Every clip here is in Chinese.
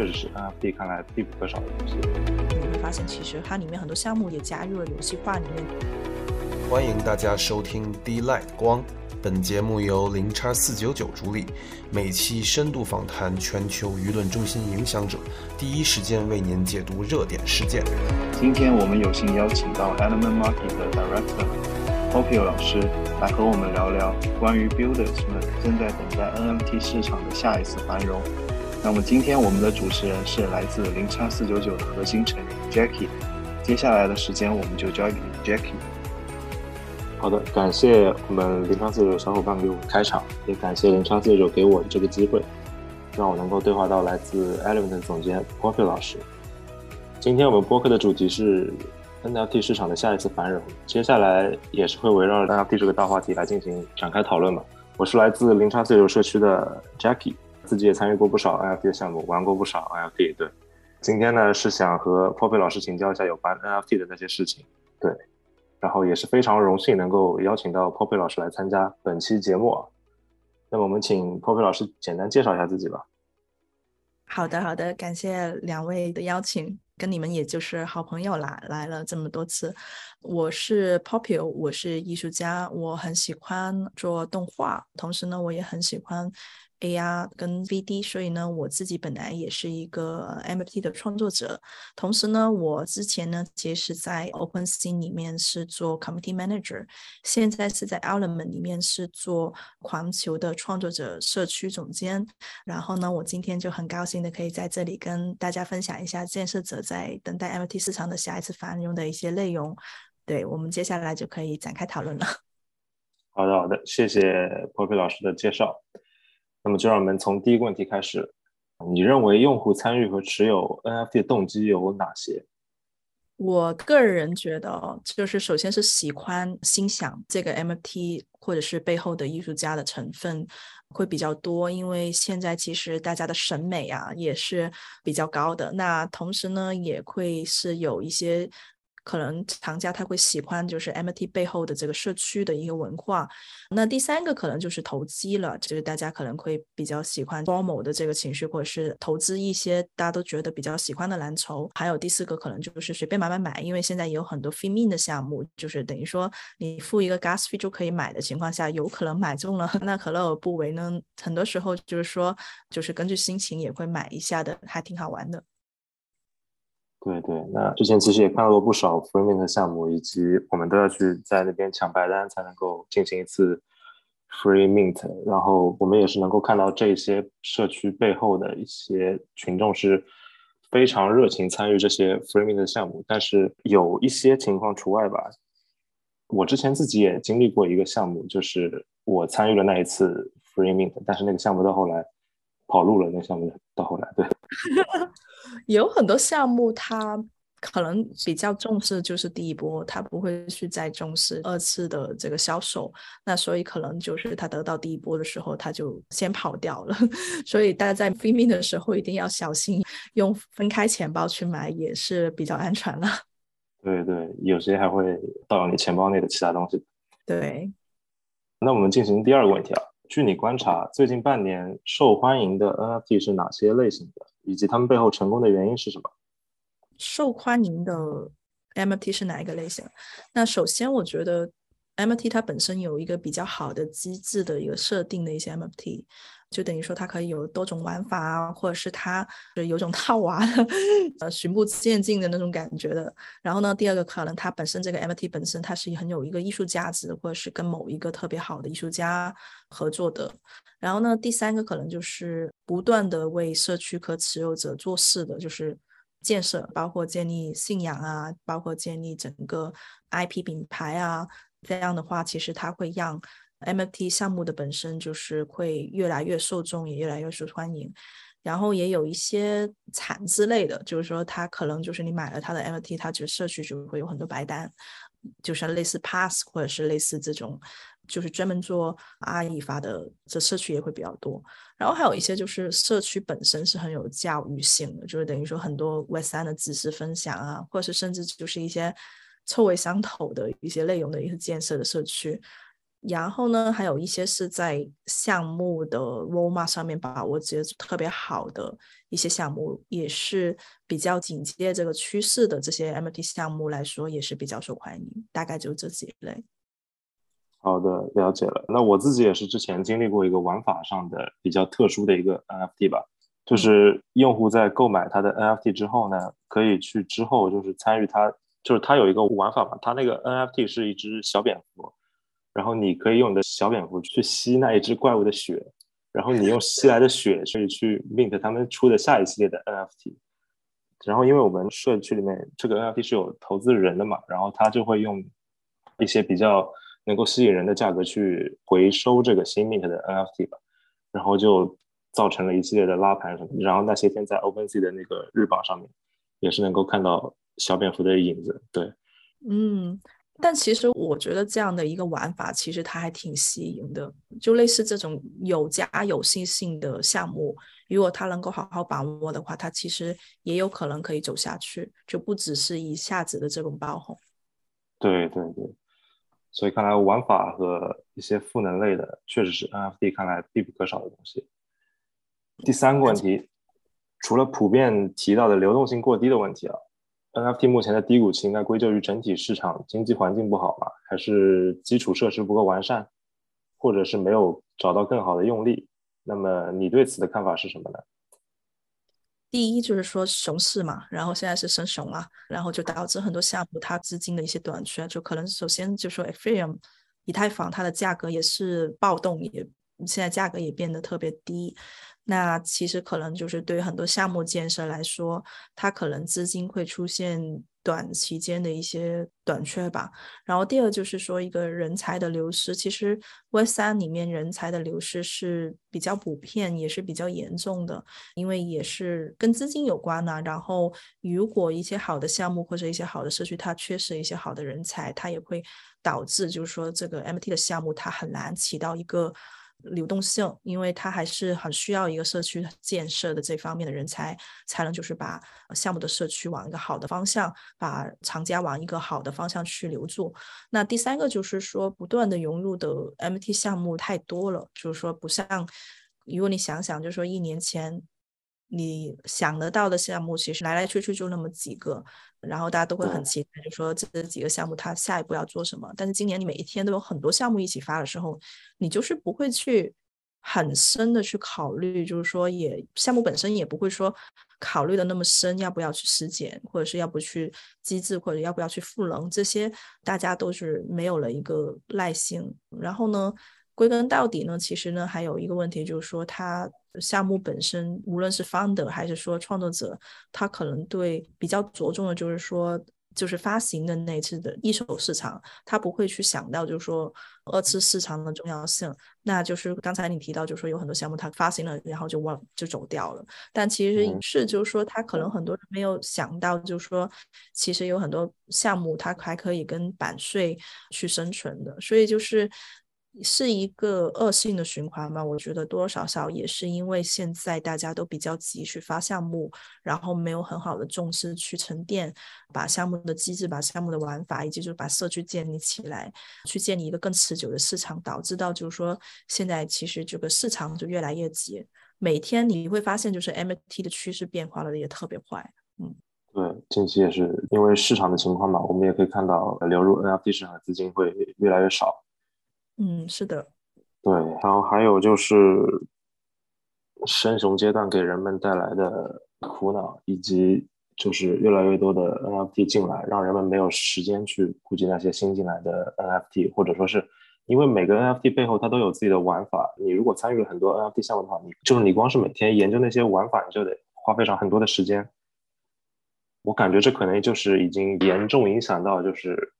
确实是 NFT 看来必不可少的东西。你会发现，其实它里面很多项目也加入了游戏化里面。欢迎大家收听 D Light 光，本节目由零叉四九九主理，每期深度访谈全球舆论中心影响者，第一时间为您解读热点事件。今天我们有幸邀请到 Element Market 的 Director Popio 老师来和我们聊聊关于 Builders 们正在等待 NFT 市场的下一次繁荣。那么今天我们的主持人是来自零叉四九九的核心成员 Jackie，接下来的时间我们就交给 Jackie。好的，感谢我们零叉四九九小伙伴给我们开场，也感谢零叉四九九给我这个机会，让我能够对话到来自 Element 总监 Popio 老师。今天我们播客的主题是 NFT 市场的下一次繁荣，接下来也是会围绕着 NFT 这个大话题来进行展开讨论嘛。我是来自零叉四九社区的 Jackie，自己也参与过不少 NFT 的项目，玩过不少 NFT。对，今天呢是想和 p o p 老师请教一下有关 NFT 的那些事情。对，然后也是非常荣幸能够邀请到 p o p 老师来参加本期节目。那么我们请 p o p 老师简单介绍一下自己吧。好的，好的，感谢两位的邀请。跟你们也就是好朋友来来了这么多次，我是 Popio，我是艺术家，我很喜欢做动画，同时呢，我也很喜欢。AR 跟 VD，所以呢，我自己本来也是一个 MFT 的创作者。同时呢，我之前呢，其实在 OpenSea 里面是做 Community Manager，现在是在 Element 里面是做狂球的创作者社区总监。然后呢，我今天就很高兴的可以在这里跟大家分享一下建设者在等待 MFT 市场的下一次繁荣的一些内容。对我们接下来就可以展开讨论了。好的，好的，谢谢 Poppy 老师的介绍。那么就让我们从第一个问题开始。你认为用户参与和持有 NFT 的动机有哪些？我个人觉得，就是首先是喜欢欣赏这个 MFT 或者是背后的艺术家的成分会比较多。因为现在其实大家的审美啊也是比较高的。那同时呢，也会是有一些。可能藏家他会喜欢就是 MT 背后的这个社区的一个文化。那第三个可能就是投机了，就是大家可能会比较喜欢 formal 的这个情绪，或者是投资一些大家都觉得比较喜欢的蓝筹。还有第四个可能就是随便买买买，因为现在也有很多 fee m i n 的项目，就是等于说你付一个 gas fee 就可以买的情况下，有可能买中了，那何乐而不为呢？很多时候就是说，就是根据心情也会买一下的，还挺好玩的。对对，那之前其实也看到过不少 free mint 的项目，以及我们都要去在那边抢白单才能够进行一次 free mint。然后我们也是能够看到这些社区背后的一些群众是非常热情参与这些 free mint 的项目。但是有一些情况除外吧。我之前自己也经历过一个项目，就是我参与了那一次 free mint，但是那个项目到后来跑路了。那项目到后来，对。有很多项目，它可能比较重视就是第一波，他不会去再重视二次的这个销售。那所以可能就是他得到第一波的时候，他就先跑掉了。所以大家在 free mint 的时候一定要小心，用分开钱包去买也是比较安全了。对对，有些还会盗用你钱包内的其他东西。对。那我们进行第二个问题啊，据你观察，最近半年受欢迎的 NFT 是哪些类型的？以及他们背后成功的原因是什么？受欢迎的 MFT 是哪一个类型？那首先，我觉得 MFT 它本身有一个比较好的机制的一个设定的一些 MFT，就等于说它可以有多种玩法啊，或者是它有种套娃的呃循序渐进的那种感觉的。然后呢，第二个可能它本身这个 MT 本身它是很有一个艺术价值，或者是跟某一个特别好的艺术家合作的。然后呢，第三个可能就是不断的为社区可持有者做事的，就是建设，包括建立信仰啊，包括建立整个 IP 品牌啊。这样的话，其实它会让 MFT 项目的本身就是会越来越受众，也越来越受欢迎。然后也有一些产之类的，就是说它可能就是你买了它的 MFT，它就社区就会有很多白单，就是类似 Pass 或者是类似这种。就是专门做阿姨发的，这社区也会比较多。然后还有一些就是社区本身是很有教育性的，就是等于说很多 Web 三的知识分享啊，或者是甚至就是一些臭味相投的一些内容的一些建设的社区。然后呢，还有一些是在项目的 roadmap 上面把握节奏特别好的一些项目，也是比较紧接这个趋势的这些 MT 项目来说，也是比较受欢迎。大概就这几类。好的，了解了。那我自己也是之前经历过一个玩法上的比较特殊的一个 NFT 吧，就是用户在购买他的 NFT 之后呢，可以去之后就是参与他，就是他有一个玩法嘛，他那个 NFT 是一只小蝙蝠。然后你可以用你的小蝙蝠去吸那一只怪物的血，然后你用吸来的血去去 mint 他们出的下一系列的 NFT。然后因为我们社区里面这个 NFT 是有投资人的嘛，然后他就会用一些比较能够吸引人的价格去回收这个新 mint 的 NFT 吧，然后就造成了一系列的拉盘什么。然后那些天在 OpenSea 的那个日榜上面也是能够看到小蝙蝠的影子。对，嗯。但其实我觉得这样的一个玩法，其实它还挺吸引的。就类似这种有家有信性的项目，如果它能够好好把握的话，它其实也有可能可以走下去，就不只是一下子的这种爆红。对对对，所以看来玩法和一些赋能类的，确实是 NFT 看来必不可少的东西。第三个问题，除了普遍提到的流动性过低的问题啊。NFT 目前的低谷期应该归咎于整体市场经济环境不好吗？还是基础设施不够完善，或者是没有找到更好的用力？那么你对此的看法是什么呢？第一就是说熊市嘛，然后现在是升熊了，然后就导致很多项目它资金的一些短缺，就可能首先就说 Ethereum 以太坊它的价格也是暴动，也现在价格也变得特别低。那其实可能就是对于很多项目建设来说，它可能资金会出现短期间的一些短缺吧。然后第二就是说一个人才的流失，其实 w e 三里面人才的流失是比较普遍，也是比较严重的，因为也是跟资金有关呐。然后如果一些好的项目或者一些好的社区它缺失一些好的人才，它也会导致就是说这个 MT 的项目它很难起到一个。流动性，因为它还是很需要一个社区建设的这方面的人才，才能就是把项目的社区往一个好的方向，把厂家往一个好的方向去留住。那第三个就是说，不断的融入的 MT 项目太多了，就是说不像，如果你想想，就是说一年前。你想得到的项目，其实来来去去就那么几个，然后大家都会很期待，就说这几个项目它下一步要做什么。但是今年你每一天都有很多项目一起发的时候，你就是不会去很深的去考虑，就是说也项目本身也不会说考虑的那么深，要不要去实践，或者是要不去机制，或者要不要去赋能，这些大家都是没有了一个耐性。然后呢？归根到底呢，其实呢还有一个问题，就是说它项目本身，无论是 founder 还是说创作者，他可能对比较着重的就是说，就是发行的那次的一手市场，他不会去想到就是说二次市场的重要性。那就是刚才你提到，就是说有很多项目它发行了，然后就忘就走掉了。但其实是就是说，他可能很多人没有想到，就是说其实有很多项目它还可以跟版税去生存的，所以就是。是一个恶性的循环嘛？我觉得多多少少也是因为现在大家都比较急去发项目，然后没有很好的重视去沉淀，把项目的机制、把项目的玩法，以及就是把社区建立起来，去建立一个更持久的市场，导致到就是说现在其实这个市场就越来越急，每天你会发现就是 MT 的趋势变化了也特别快。嗯，对，近期也是因为市场的情况嘛，我们也可以看到流入 NFT 市场的资金会越来越少。嗯，是的，对，然后还有就是升熊阶段给人们带来的苦恼，以及就是越来越多的 NFT 进来，让人们没有时间去顾及那些新进来的 NFT，或者说是因为每个 NFT 背后它都有自己的玩法，你如果参与了很多 NFT 项目的话，你就是你光是每天研究那些玩法，你就得花费上很多的时间。我感觉这可能就是已经严重影响到就是。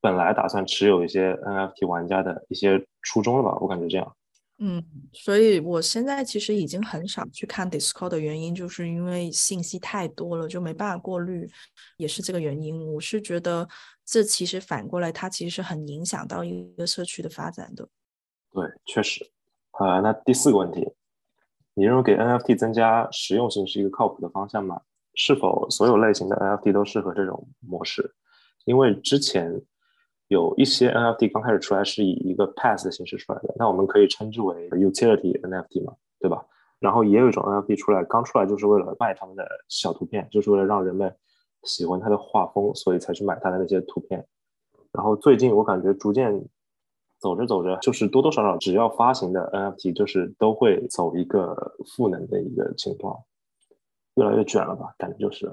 本来打算持有一些 NFT 玩家的一些初衷了吧，我感觉这样。嗯，所以我现在其实已经很少去看 Discord 的原因，就是因为信息太多了，就没办法过滤，也是这个原因。我是觉得这其实反过来，它其实是很影响到一个社区的发展的。对，确实。呃，那第四个问题，你认为给 NFT 增加实用性是一个靠谱的方向吗？是否所有类型的 NFT 都适合这种模式？因为之前。有一些 NFT 刚开始出来是以一个 pass 的形式出来的，那我们可以称之为 utility NFT 嘛，对吧？然后也有一种 NFT 出来，刚出来就是为了卖他们的小图片，就是为了让人们喜欢它的画风，所以才去买它的那些图片。然后最近我感觉逐渐走着走着，就是多多少少只要发行的 NFT，就是都会走一个赋能的一个情况，越来越卷了吧？感觉就是。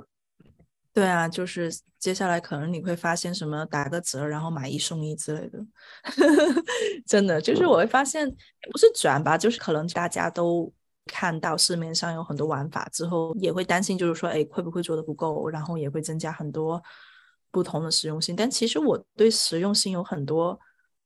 对啊，就是接下来可能你会发现什么打个折，然后买一送一之类的，真的就是我会发现不是转吧，就是可能大家都看到市面上有很多玩法之后，也会担心，就是说，哎，会不会做的不够，然后也会增加很多不同的实用性。但其实我对实用性有很多。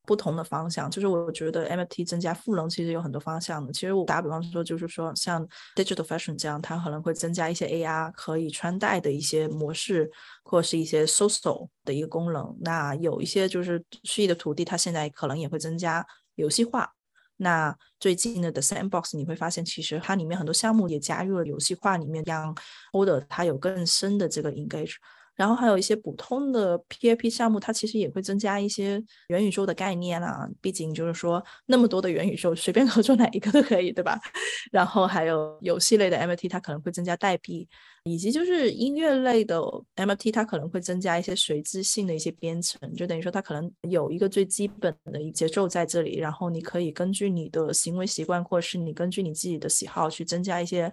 不同的方向，就是我觉得 MFT 增加赋能其实有很多方向的。其实我打比方说，就是说像 Digital Fashion 这样，它可能会增加一些 AR 可以穿戴的一些模式，或是一些 Social 的一个功能。那有一些就是虚拟的土地，它现在可能也会增加游戏化。那最近的 The Sandbox 你会发现，其实它里面很多项目也加入了游戏化里面，让 Order 它有更深的这个 Engage。然后还有一些普通的 PAP 项目，它其实也会增加一些元宇宙的概念啊。毕竟就是说那么多的元宇宙，随便合作哪一个都可以，对吧？然后还有游戏类的 MT，它可能会增加代币，以及就是音乐类的 MT，它可能会增加一些随机性的一些编程，就等于说它可能有一个最基本的一节奏在这里，然后你可以根据你的行为习惯，或者是你根据你自己的喜好去增加一些。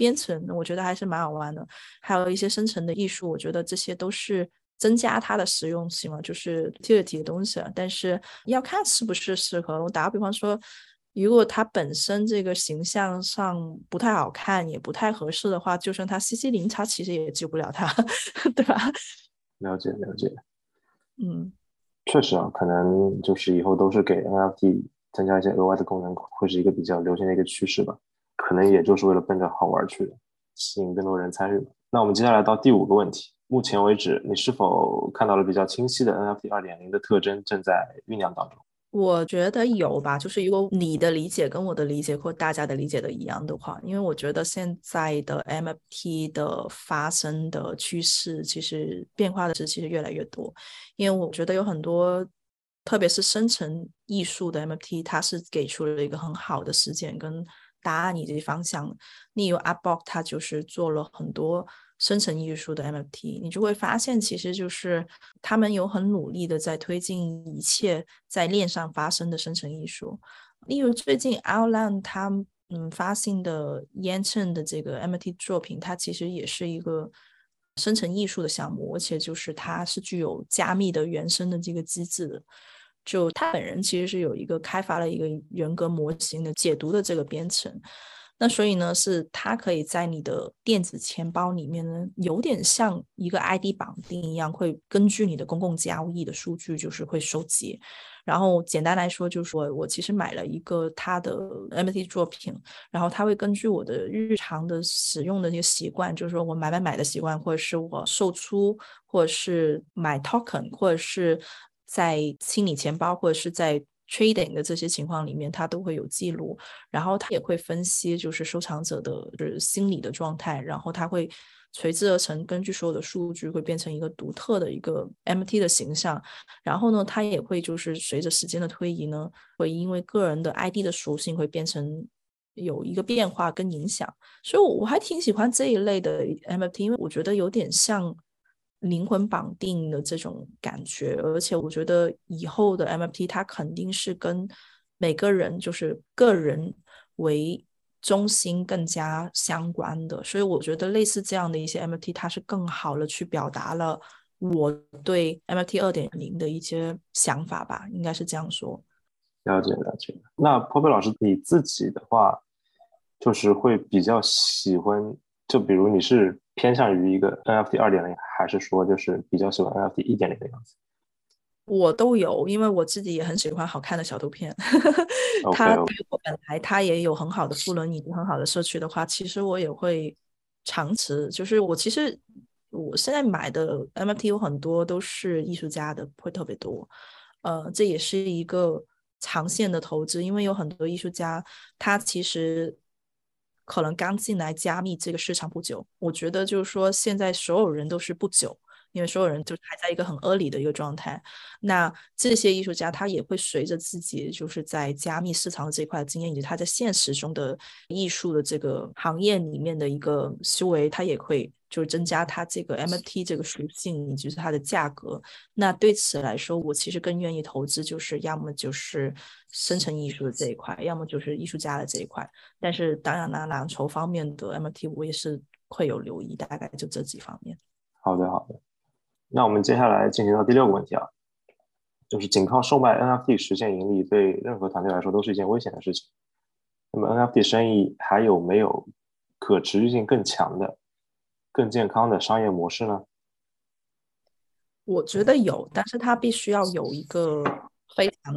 编程，我觉得还是蛮好玩的，还有一些生成的艺术，我觉得这些都是增加它的实用性嘛，就是 utility 的东西。但是要看是不是适合。我打个比方说，如果它本身这个形象上不太好看，也不太合适的话，就算它 CC 零，它其实也救不了它，对吧？了解了解。嗯，确实啊，可能就是以后都是给 NFT 增加一些额外的功能，会是一个比较流行的一个趋势吧。可能也就是为了奔着好玩去的，吸引更多人参与。那我们接下来到第五个问题：目前为止，你是否看到了比较清晰的 NFT 二点零的特征正在酝酿当中？我觉得有吧，就是如果你的理解跟我的理解或大家的理解的一样的话，因为我觉得现在的 MFT 的发生的趋势其实变化的是其实越来越多，因为我觉得有很多，特别是生成艺术的 MFT，它是给出了一个很好的实践跟。答案以及方向，例如 Upbox 它就是做了很多生成艺术的 MFT，你就会发现其实就是他们有很努力的在推进一切在链上发生的生成艺术。例如最近 Outland 它嗯发行的 Yanchen 的这个 MFT 作品，它其实也是一个生成艺术的项目，而且就是它是具有加密的原生的这个机制的。就他本人其实是有一个开发了一个人格模型的解读的这个编程，那所以呢，是它可以在你的电子钱包里面呢，有点像一个 ID 绑定一样，会根据你的公共交易的数据，就是会收集。然后简单来说，就是我我其实买了一个他的 MT 作品，然后他会根据我的日常的使用的一些习惯，就是说我买买买的习惯，或者是我售出，或者是买 token，或者是。在清理钱包或者是在 trading 的这些情况里面，它都会有记录，然后它也会分析就是收藏者的就是心理的状态，然后它会随之而成，根据所有的数据会变成一个独特的一个 MT 的形象，然后呢，它也会就是随着时间的推移呢，会因为个人的 ID 的属性会变成有一个变化跟影响，所以我还挺喜欢这一类的 MT，因为我觉得有点像。灵魂绑定的这种感觉，而且我觉得以后的 MFT 它肯定是跟每个人就是个人为中心更加相关的，所以我觉得类似这样的一些 MFT，它是更好的去表达了我对 MFT 二点零的一些想法吧，应该是这样说。了解了解。那 p o p 老师你自己的话，就是会比较喜欢，就比如你是。偏向于一个 NFT 二点零，还是说就是比较喜欢 NFT 一点零的样子？我都有，因为我自己也很喜欢好看的小图片。它本来它也有很好的赋能以及很好的社区的话，其实我也会长持。就是我其实我现在买的 NFT 有很多都是艺术家的，会特别多。呃，这也是一个长线的投资，因为有很多艺术家他其实。可能刚进来加密这个市场不久，我觉得就是说现在所有人都是不久，因为所有人就还在一个很合理的一个状态。那这些艺术家他也会随着自己就是在加密市场的这一块的经验，以及他在现实中的艺术的这个行业里面的一个修为，他也会。就是增加它这个 MFT 这个属性，以及是它的价格。那对此来说，我其实更愿意投资，就是要么就是生成艺术的这一块，要么就是艺术家的这一块。但是当然呢，蓝筹方面的 MFT 我也是会有留意，大概就这几方面。好的，好的。那我们接下来进行到第六个问题啊，就是仅靠售卖 NFT 实现盈利，对任何团队来说都是一件危险的事情。那么 NFT 生意还有没有可持续性更强的？更健康的商业模式呢？我觉得有，但是它必须要有一个非常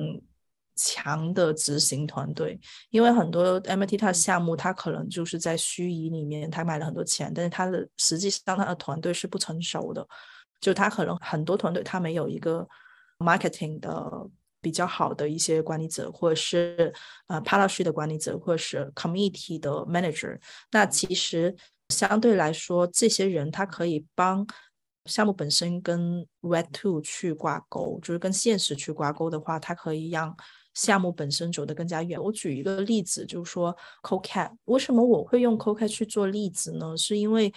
强的执行团队，因为很多 MT 它的项目，它可能就是在虚拟里面，他买了很多钱，但是他的实际上他的团队是不成熟的，就他可能很多团队他没有一个 marketing 的比较好的一些管理者，或者是呃 policy 的管理者，或者是 committee 的 manager，那其实。相对来说，这些人他可以帮项目本身跟 Web Two 去挂钩，就是跟现实去挂钩的话，它可以让项目本身走得更加远。我举一个例子，就是说 CoCat，为什么我会用 CoCat 去做例子呢？是因为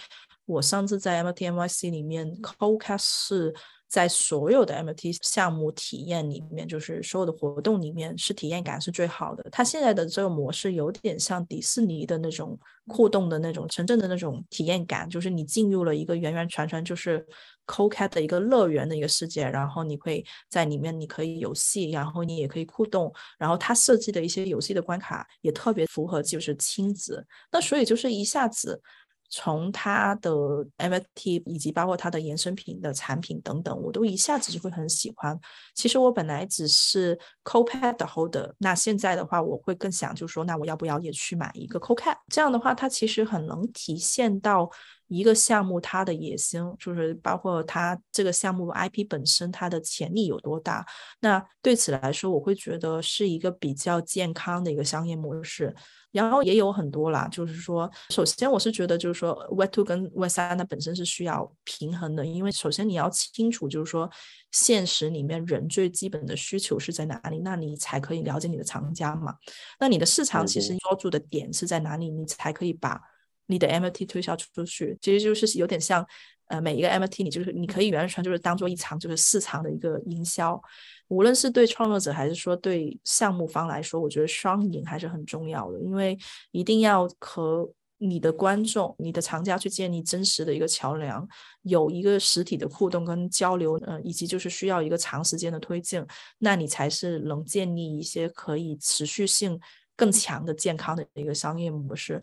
我上次在 MTMYC 里面，CoCat 是。在所有的 MT 项目体验里面，就是所有的活动里面，是体验感是最好的。它现在的这个模式有点像迪士尼的那种互动的那种城镇的那种体验感，就是你进入了一个圆圆全全就是 CoCat 的一个乐园的一个世界，然后你会在里面你可以游戏，然后你也可以互动，然后它设计的一些游戏的关卡也特别符合就是亲子，那所以就是一下子。从它的 MFT 以及包括它的衍生品的产品等等，我都一下子就会很喜欢。其实我本来只是 CoPad 的 Holder，那现在的话，我会更想就是说，那我要不要也去买一个 CoCad？这样的话，它其实很能体现到一个项目它的野心，就是包括它这个项目 IP 本身它的潜力有多大。那对此来说，我会觉得是一个比较健康的一个商业模式。然后也有很多啦，就是说，首先我是觉得，就是说，Web Two 跟 Web 三它本身是需要平衡的，因为首先你要清楚，就是说，现实里面人最基本的需求是在哪里，那你才可以了解你的藏家嘛。那你的市场其实抓住的点是在哪里，你才可以把你的 MT 推销出去。其实就是有点像，呃，每一个 MT 你就是你可以完全就是当做一场就是市场的一个营销。无论是对创作者还是说对项目方来说，我觉得双赢还是很重要的，因为一定要和你的观众、你的藏家去建立真实的一个桥梁，有一个实体的互动跟交流，呃，以及就是需要一个长时间的推进，那你才是能建立一些可以持续性更强的健康的一个商业模式。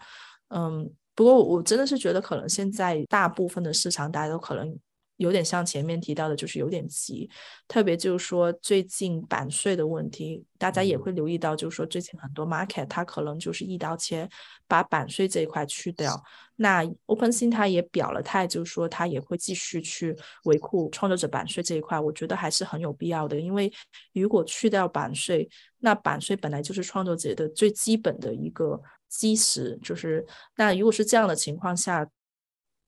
嗯，不过我真的是觉得，可能现在大部分的市场，大家都可能。有点像前面提到的，就是有点急，特别就是说最近版税的问题，大家也会留意到，就是说最近很多 market 它可能就是一刀切，把版税这一块去掉。那 OpenSea 它也表了态，就是说它也会继续去维护创作者版税这一块，我觉得还是很有必要的，因为如果去掉版税，那版税本来就是创作者的最基本的一个基石，就是那如果是这样的情况下。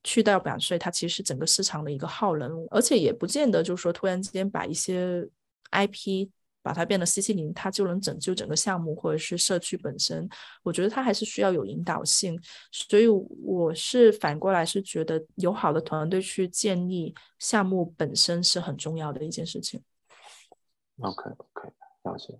去掉版税，它其实是整个市场的一个耗能，而且也不见得就是说突然之间把一些 IP 把它变得 CC 零，它就能拯救整个项目或者是社区本身。我觉得它还是需要有引导性，所以我是反过来是觉得有好的团队去建立项目本身是很重要的一件事情。OK OK，了解。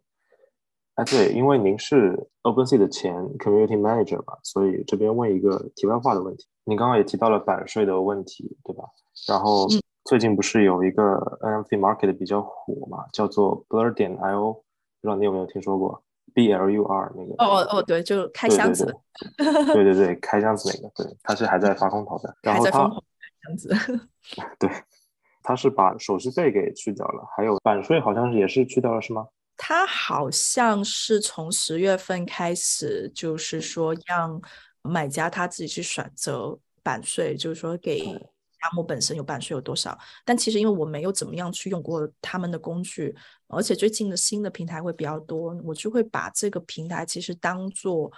哎，对，因为您是 OpenSea 的前 Community Manager 嘛，所以这边问一个题外话的问题。您刚刚也提到了版税的问题，对吧？然后最近不是有一个 NFT market 比较火嘛，叫做 Blur 点 IO，不知道你有没有听说过？B L U R 那个？哦哦哦，对，就开箱子。对对对，开箱子那个，对，它是还在发空投的。然后它箱子。对，它是把手续费给去掉了，还有版税好像是也是去掉了，是吗？它好像是从十月份开始，就是说让买家他自己去选择版税，就是说给项目本身有版税有多少。但其实因为我没有怎么样去用过他们的工具，而且最近的新的平台会比较多，我就会把这个平台其实当做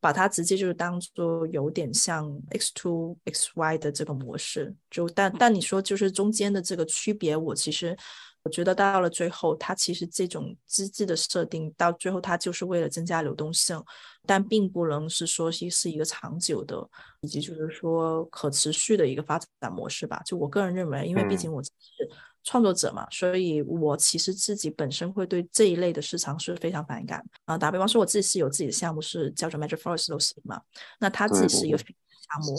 把它直接就是当做有点像 X two X Y 的这个模式，就但但你说就是中间的这个区别，我其实我觉得到了最后，它其实这种机制的设定到最后，它就是为了增加流动性，但并不能是说是是一个长久的，以及就是说可持续的一个发展模式吧。就我个人认为，因为毕竟我是。创作者嘛，所以我其实自己本身会对这一类的市场是非常反感啊。打比方说，我自己是有自己的项目，是叫做 Magic Forest 都行嘛。那他自己是一个项目，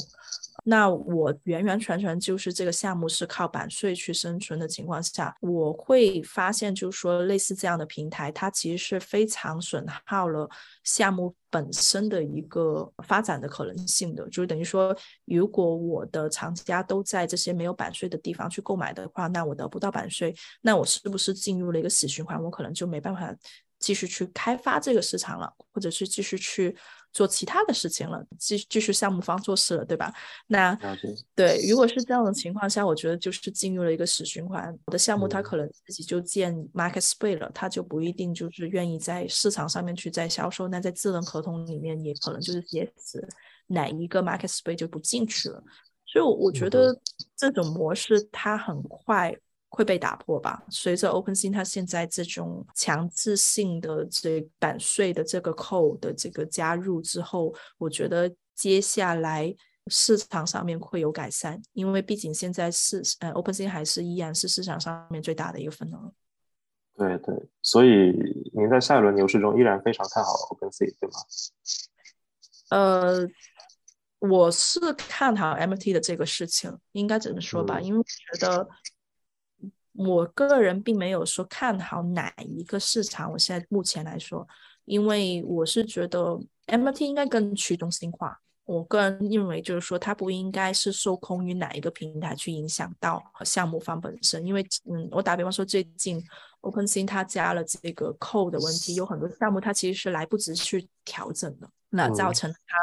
那我完完全全就是这个项目是靠版税去生存的情况下，我会发现就是说，类似这样的平台，它其实是非常损耗了项目。本身的一个发展的可能性的，就等于说，如果我的厂家都在这些没有版税的地方去购买的话，那我得不到版税，那我是不是进入了一个死循环？我可能就没办法。继续去开发这个市场了，或者是继续去做其他的事情了，继继续项目方做事了，对吧？那对，如果是这样的情况下，我觉得就是进入了一个死循环。我的项目它可能自己就建 market space 了，它就不一定就是愿意在市场上面去再销售。那在智能合同里面也可能就是写死哪一个 market space 就不进去了。所以我觉得这种模式它很快。会被打破吧？随着 OpenSea 它现在这种强制性的这版税的这个扣的这个加入之后，我觉得接下来市场上面会有改善，因为毕竟现在是呃 OpenSea 还是依然是市场上面最大的一个份额。对对，所以您在下一轮牛市中依然非常看好 OpenSea，对吗？呃，我是看好 MT 的这个事情，应该怎么说吧？因为我觉得。我个人并没有说看好哪一个市场，我现在目前来说，因为我是觉得 M R T 应该更去中心化。我个人认为，就是说它不应该是受控于哪一个平台去影响到项目方本身。因为，嗯，我打比方说，最近 OpenSea 它加了这个扣的问题，有很多项目它其实是来不及去调整的。那造成它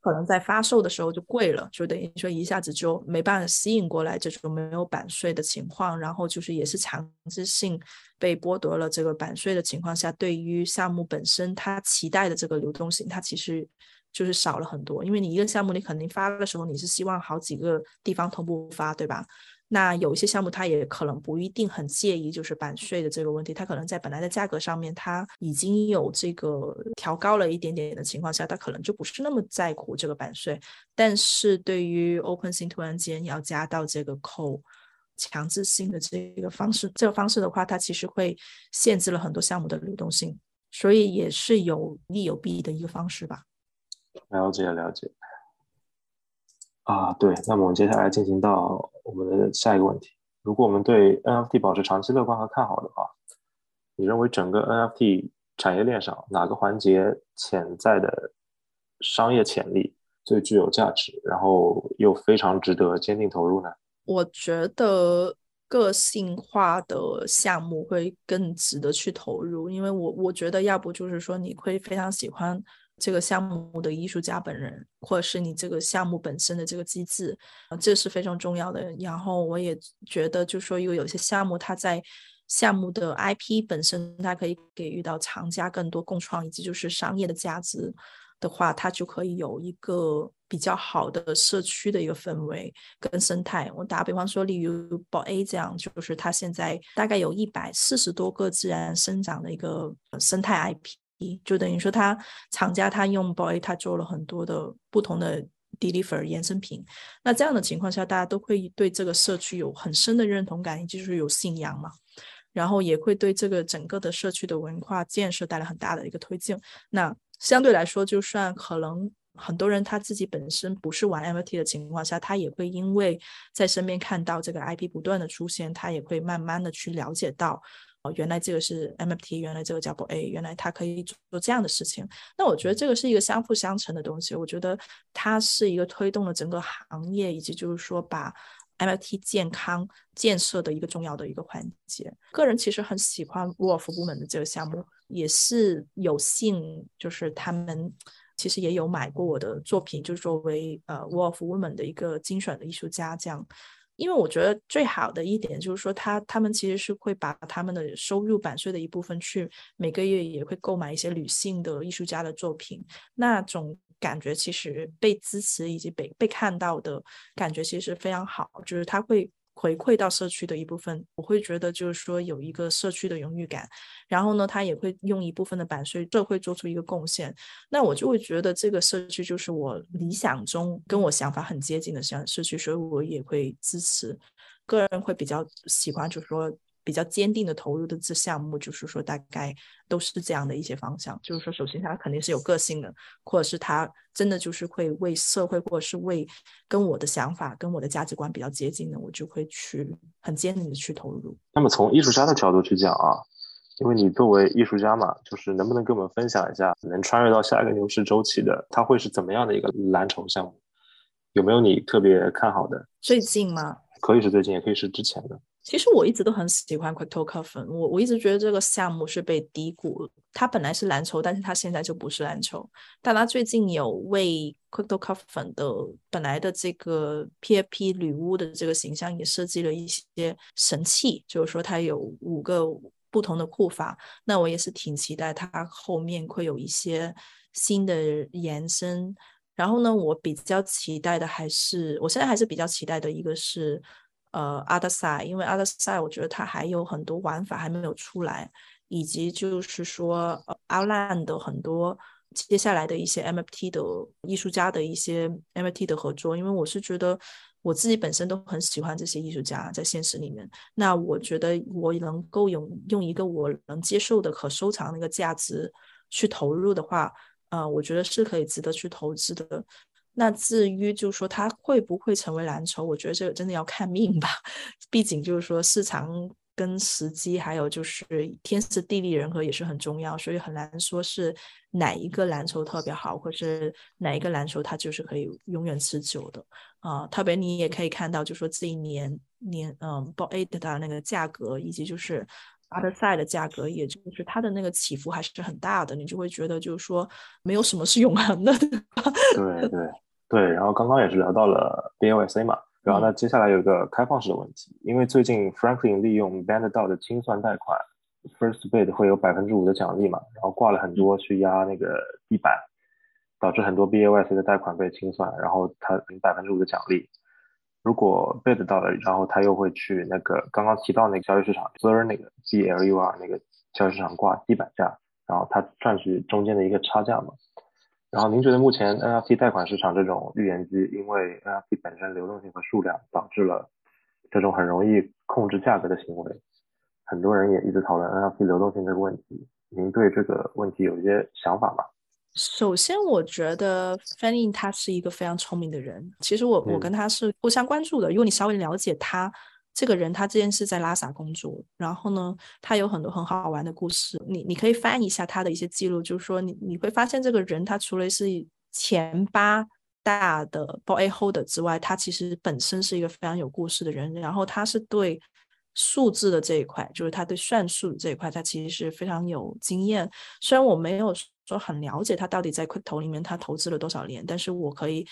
可能在发售的时候就贵了，就等于说一下子就没办法吸引过来这种没有版税的情况，然后就是也是强制性被剥夺了这个版税的情况下，对于项目本身它期待的这个流动性，它其实就是少了很多。因为你一个项目你肯定发的时候，你是希望好几个地方同步发，对吧？那有一些项目，他也可能不一定很介意，就是版税的这个问题。他可能在本来的价格上面，他已经有这个调高了一点点的情况下，他可能就不是那么在乎这个版税。但是对于 OpenSea 突然间要加到这个扣强制性的这个方式，这个方式的话，它其实会限制了很多项目的流动性，所以也是有利有弊的一个方式吧。了解，了解。啊，对，那么我们接下来进行到我们的下一个问题。如果我们对 NFT 保持长期乐观和看好的话，你认为整个 NFT 产业链上哪个环节潜在的商业潜力最具有价值，然后又非常值得坚定投入呢？我觉得个性化的项目会更值得去投入，因为我我觉得要不就是说你会非常喜欢。这个项目的艺术家本人，或者是你这个项目本身的这个机制，这是非常重要的。然后我也觉得，就说，有有些项目，它在项目的 IP 本身，它可以给予到厂家更多共创以及就是商业的价值的话，它就可以有一个比较好的社区的一个氛围跟生态。我打比方说，例如宝 A 这样，就是它现在大概有一百四十多个自然生长的一个生态 IP。就等于说，他厂家他用 Boy，他做了很多的不同的 deliver 衍生品。那这样的情况下，大家都会对这个社区有很深的认同感，也就是有信仰嘛。然后也会对这个整个的社区的文化建设带来很大的一个推进。那相对来说，就算可能很多人他自己本身不是玩 MT 的情况下，他也会因为在身边看到这个 IP 不断的出现，他也会慢慢的去了解到。哦，原来这个是 MFT，原来这个叫 b A，原来它可以做这样的事情。那我觉得这个是一个相辅相成的东西。我觉得它是一个推动了整个行业，以及就是说把 MFT 健康建设的一个重要的一个环节。个人其实很喜欢 Wolf Woman 的这个项目，也是有幸就是他们其实也有买过我的作品，就是作为呃 Wolf Woman 的一个精选的艺术家这样。因为我觉得最好的一点就是说，他他们其实是会把他们的收入版税的一部分去每个月也会购买一些女性的艺术家的作品，那种感觉其实被支持以及被被看到的感觉其实非常好，就是他会。回馈到社区的一部分，我会觉得就是说有一个社区的荣誉感，然后呢，他也会用一部分的版税社会做出一个贡献，那我就会觉得这个社区就是我理想中跟我想法很接近的社社区，所以我也会支持，个人会比较喜欢，就是说。比较坚定的投入的这项目，就是说大概都是这样的一些方向。就是说，首先他肯定是有个性的，或者是他真的就是会为社会，或者是为跟我的想法、跟我的价值观比较接近的，我就会去很坚定的去投入。那么从艺术家的角度去讲啊，因为你作为艺术家嘛，就是能不能跟我们分享一下，能穿越到下一个牛市周期的，它会是怎么样的一个蓝筹项目？有没有你特别看好的？最近吗？可以是最近，也可以是之前的。其实我一直都很喜欢 Crypto Coffin，我我一直觉得这个项目是被低估。它本来是蓝筹，但是它现在就不是蓝筹。但它最近有为 Crypto Coffin 的本来的这个 PFP 女巫的这个形象也设计了一些神器，就是说它有五个不同的库法。那我也是挺期待它后面会有一些新的延伸。然后呢，我比较期待的还是，我现在还是比较期待的一个是。呃，Other Side，因为 Other Side，我觉得它还有很多玩法还没有出来，以及就是说，Outland 的很多接下来的一些 MFT 的艺术家的一些 MFT 的合作，因为我是觉得我自己本身都很喜欢这些艺术家在现实里面，那我觉得我能够用用一个我能接受的可收藏那个价值去投入的话，呃，我觉得是可以值得去投资的。那至于就是说它会不会成为蓝筹，我觉得这个真的要看命吧。毕竟就是说市场跟时机，还有就是天时地利人和也是很重要，所以很难说是哪一个蓝筹特别好，或是哪一个蓝筹它就是可以永远持久的啊。特别你也可以看到，就说这一年年嗯 b o A 的那个价格，以及就是 Other Side 的价格，也就是它的那个起伏还是很大的，你就会觉得就是说没有什么是永恒的。对对。对，然后刚刚也是聊到了 BOSA 嘛，然后呢，接下来有一个开放式的问题，因为最近 Franklin 利用 Band DAO 的清算贷款，First Bid 会有百分之五的奖励嘛，然后挂了很多去压那个地板，导致很多 BOSA 的贷款被清算，然后他领百分之五的奖励。如果 Bid 到了，然后他又会去那个刚刚提到那个交易市场 Blur 那个 BLUR 那个交易市场挂地板价，然后他赚取中间的一个差价嘛。然后您觉得目前 NFT 贷款市场这种预言机，因为 NFT 本身流动性和数量，导致了这种很容易控制价格的行为，很多人也一直讨论 NFT 流动性这个问题。您对这个问题有一些想法吗？首先，我觉得 Fanny 他是一个非常聪明的人。其实我我跟他是互相关注的。如果你稍微了解他。这个人他之前是在拉萨工作，然后呢，他有很多很好玩的故事。你你可以翻一下他的一些记录，就是说你你会发现这个人他除了是前八大的 Boy Holder 之外，他其实本身是一个非常有故事的人。然后他是对数字的这一块，就是他对算术这一块，他其实是非常有经验。虽然我没有说很了解他到底在亏投里面他投资了多少年，但是我可以。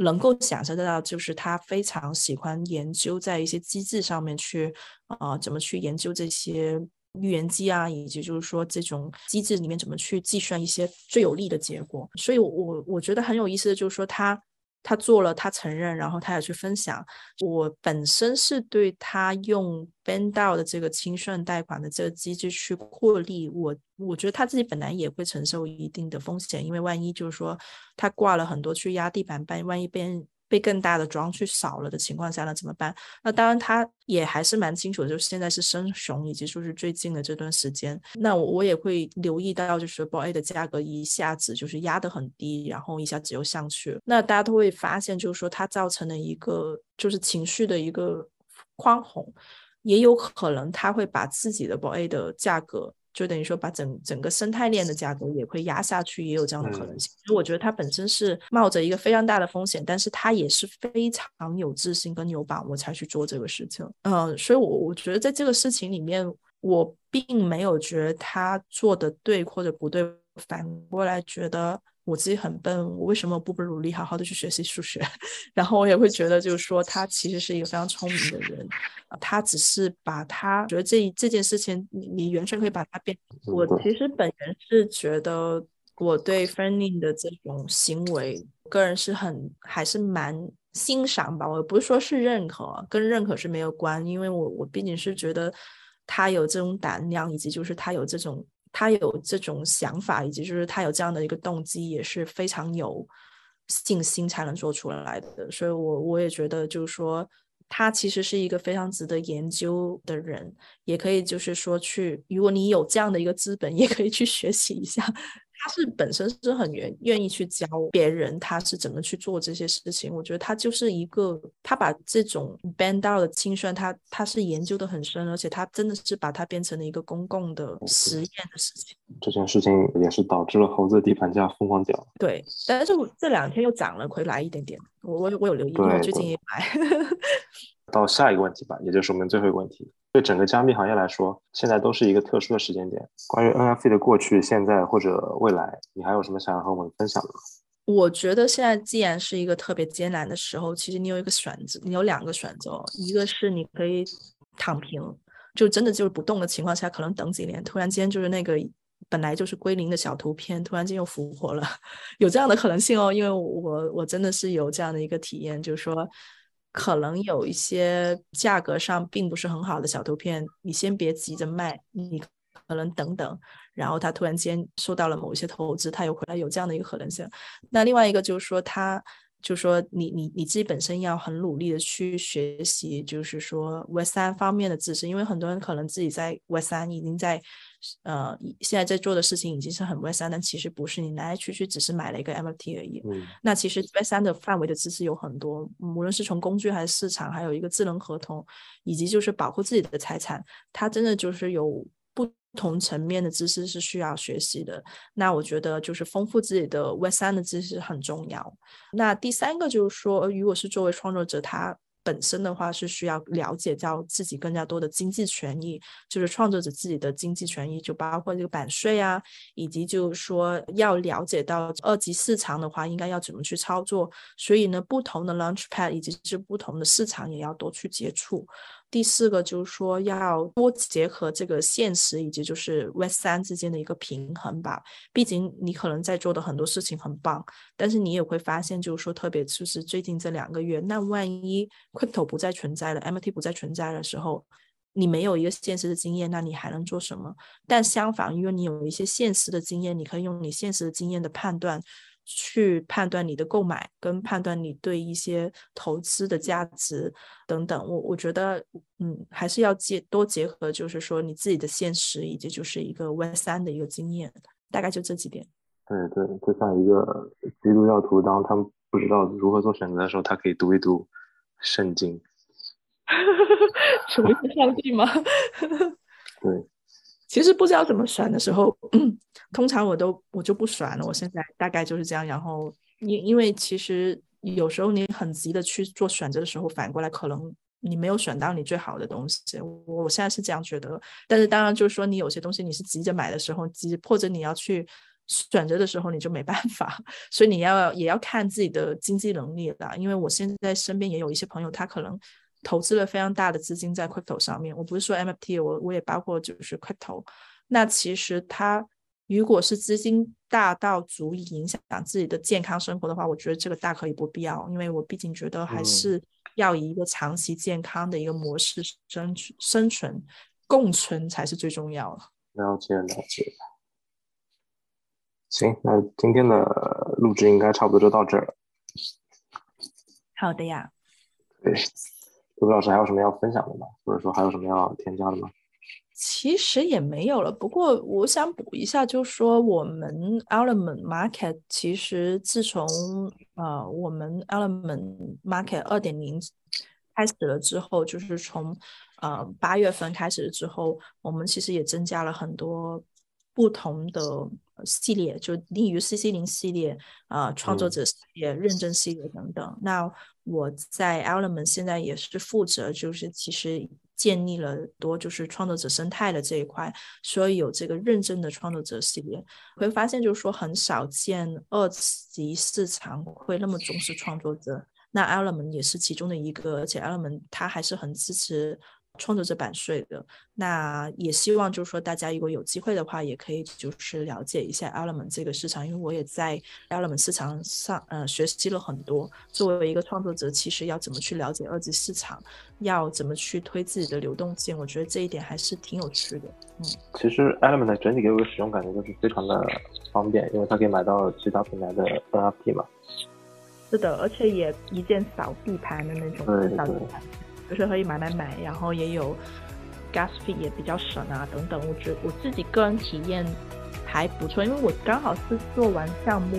能够想象得到，就是他非常喜欢研究在一些机制上面去，啊，怎么去研究这些预言机啊，以及就是说这种机制里面怎么去计算一些最有利的结果。所以，我我觉得很有意思的就是说他。他做了，他承认，然后他也去分享。我本身是对他用 Bandao 的这个清算贷款的这个机制去获利，我我觉得他自己本来也会承受一定的风险，因为万一就是说他挂了很多去压地板，万万一被人。被更大的庄去扫了的情况下，那怎么办？那当然，他也还是蛮清楚的，就是现在是升熊，以及说是最近的这段时间，那我我也会留意到，就是 b o A 的价格一下子就是压得很低，然后一下子又上去了。那大家都会发现，就是说它造成了一个就是情绪的一个宽宏，也有可能他会把自己的 b o A 的价格。就等于说，把整整个生态链的价格也会压下去，也有这样的可能性。所以我觉得它本身是冒着一个非常大的风险，但是它也是非常有自信跟有把握才去做这个事情。嗯，所以，我我觉得在这个事情里面，我并没有觉得他做的对或者不对，反过来觉得。我自己很笨，我为什么不不努力好好的去学习数学？然后我也会觉得，就是说他其实是一个非常聪明的人，他只是把他觉得这这件事情，你你完全可以把它变。我其实本人是觉得我对 f e r n i n 的这种行为，个人是很还是蛮欣赏吧。我不是说是认可，跟认可是没有关，因为我我毕竟是觉得他有这种胆量，以及就是他有这种他有这种想法，以及就是他有这样的一个动机，也是非常有信心才能做出来的。所以，我我也觉得就是说。他其实是一个非常值得研究的人，也可以就是说去，如果你有这样的一个资本，也可以去学习一下。他是本身是很愿愿意去教别人，他是怎么去做这些事情。我觉得他就是一个，他把这种 band out 的清算，他他是研究的很深，而且他真的是把它变成了一个公共的实验的事情。这件事情也是导致了猴子的底盘价疯狂掉。对，但是这两天又涨了回来一点点。我我我有留意，我最近也买。到下一个问题吧，也就是我们最后一个问题。对整个加密行业来说，现在都是一个特殊的时间点。关于 NFT 的过去、现在或者未来，你还有什么想要和我们分享的吗？我觉得现在既然是一个特别艰难的时候，其实你有一个选择，你有两个选择，一个是你可以躺平，就真的就是不动的情况下，可能等几年，突然间就是那个本来就是归零的小图片，突然间又复活了，有这样的可能性哦。因为我我真的是有这样的一个体验，就是说。可能有一些价格上并不是很好的小图片，你先别急着卖，你可能等等，然后他突然间受到了某一些投资，他又回来，有这样的一个可能性。那另外一个就是说，他就说你你你自己本身要很努力的去学习，就是说 Web 三方面的知识，因为很多人可能自己在 Web 三已经在。呃，现在在做的事情已经是很 Web 三，但其实不是，你来来去去只是买了一个 MFT 而已。嗯，那其实 Web 三的范围的知识有很多，无论是从工具还是市场，还有一个智能合同，以及就是保护自己的财产，它真的就是有不同层面的知识是需要学习的。那我觉得就是丰富自己的 we 三的知识很重要。那第三个就是说，如果是作为创作者，他。本身的话是需要了解到自己更加多的经济权益，就是创作者自己的经济权益，就包括这个版税啊，以及就是说要了解到二级市场的话应该要怎么去操作。所以呢，不同的 Launchpad 以及是不同的市场也要多去接触。第四个就是说要多结合这个现实以及就是 Web 三之间的一个平衡吧。毕竟你可能在做的很多事情很棒，但是你也会发现，就是说特别就是最近这两个月，那万一 Crypto 不再存在了，MT 不再存在的时候，你没有一个现实的经验，那你还能做什么？但相反，因为你有一些现实的经验，你可以用你现实的经验的判断。去判断你的购买，跟判断你对一些投资的价值等等，我我觉得，嗯，还是要结多结合，就是说你自己的现实，以及就是一个 Web 三的一个经验，大概就这几点。对对，就像一个基督教徒，当他们不知道如何做选择的时候，他可以读一读圣经。什么是上帝吗？对。其实不知道怎么选的时候，通常我都我就不选了。我现在大概就是这样。然后因因为其实有时候你很急的去做选择的时候，反过来可能你没有选到你最好的东西。我我现在是这样觉得。但是当然就是说，你有些东西你是急着买的时候，急或者你要去选择的时候，你就没办法。所以你要也要看自己的经济能力了。因为我现在身边也有一些朋友，他可能。投资了非常大的资金在 crypto 上面，我不是说 MFT，我我也包括就是 crypto。那其实它如果是资金大到足以影响自己的健康生活的话，我觉得这个大可以不必要，因为我毕竟觉得还是要以一个长期健康的一个模式生生存共存才是最重要的。了解了解。行，那今天的录制应该差不多就到这儿了。好的呀。对。杜老师还有什么要分享的吗？或者说还有什么要添加的吗？其实也没有了。不过我想补一下，就是说我们 Element Market 其实自从呃我们 Element Market 二点零开始了之后，就是从呃八月份开始之后，我们其实也增加了很多不同的系列，就例如 CC 零系列、啊创作者系列、认证系列等等。那我在 Element 现在也是负责，就是其实建立了多就是创作者生态的这一块，所以有这个认证的创作者系列，会发现就是说很少见二级市场会那么重视创作者，那 Element 也是其中的一个，而且 Element 它还是很支持创作者版税的。那也希望就是说，大家如果有机会的话，也可以就是了解一下 Element 这个市场，因为我也在 Element 市场上呃学习了很多。作为一个创作者，其实要怎么去了解二级市场，要怎么去推自己的流动性，我觉得这一点还是挺有趣的。嗯，其实 Element 整体给我的使用感觉就是非常的方便，因为它可以买到其他平台的 NFT 嘛。是的，而且也一键扫地盘的那种扫地盘，就是可以买买买，然后也有 gas fee 也比较省啊等等。我觉得我自己个人体验还不错，因为我刚好是做完项目，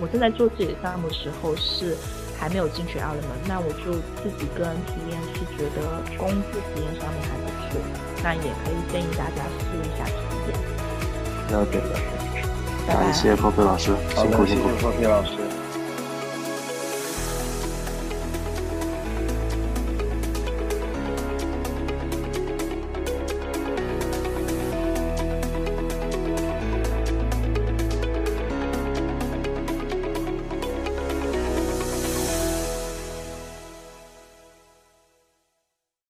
我正在做自己的项目的时候是还没有进去 Element，那我就自己个人体验是觉得工具体验上面还不错，那也可以建议大家试一下体验。了解了，感谢 Coffee 老师，辛苦辛苦，Coffee 老师。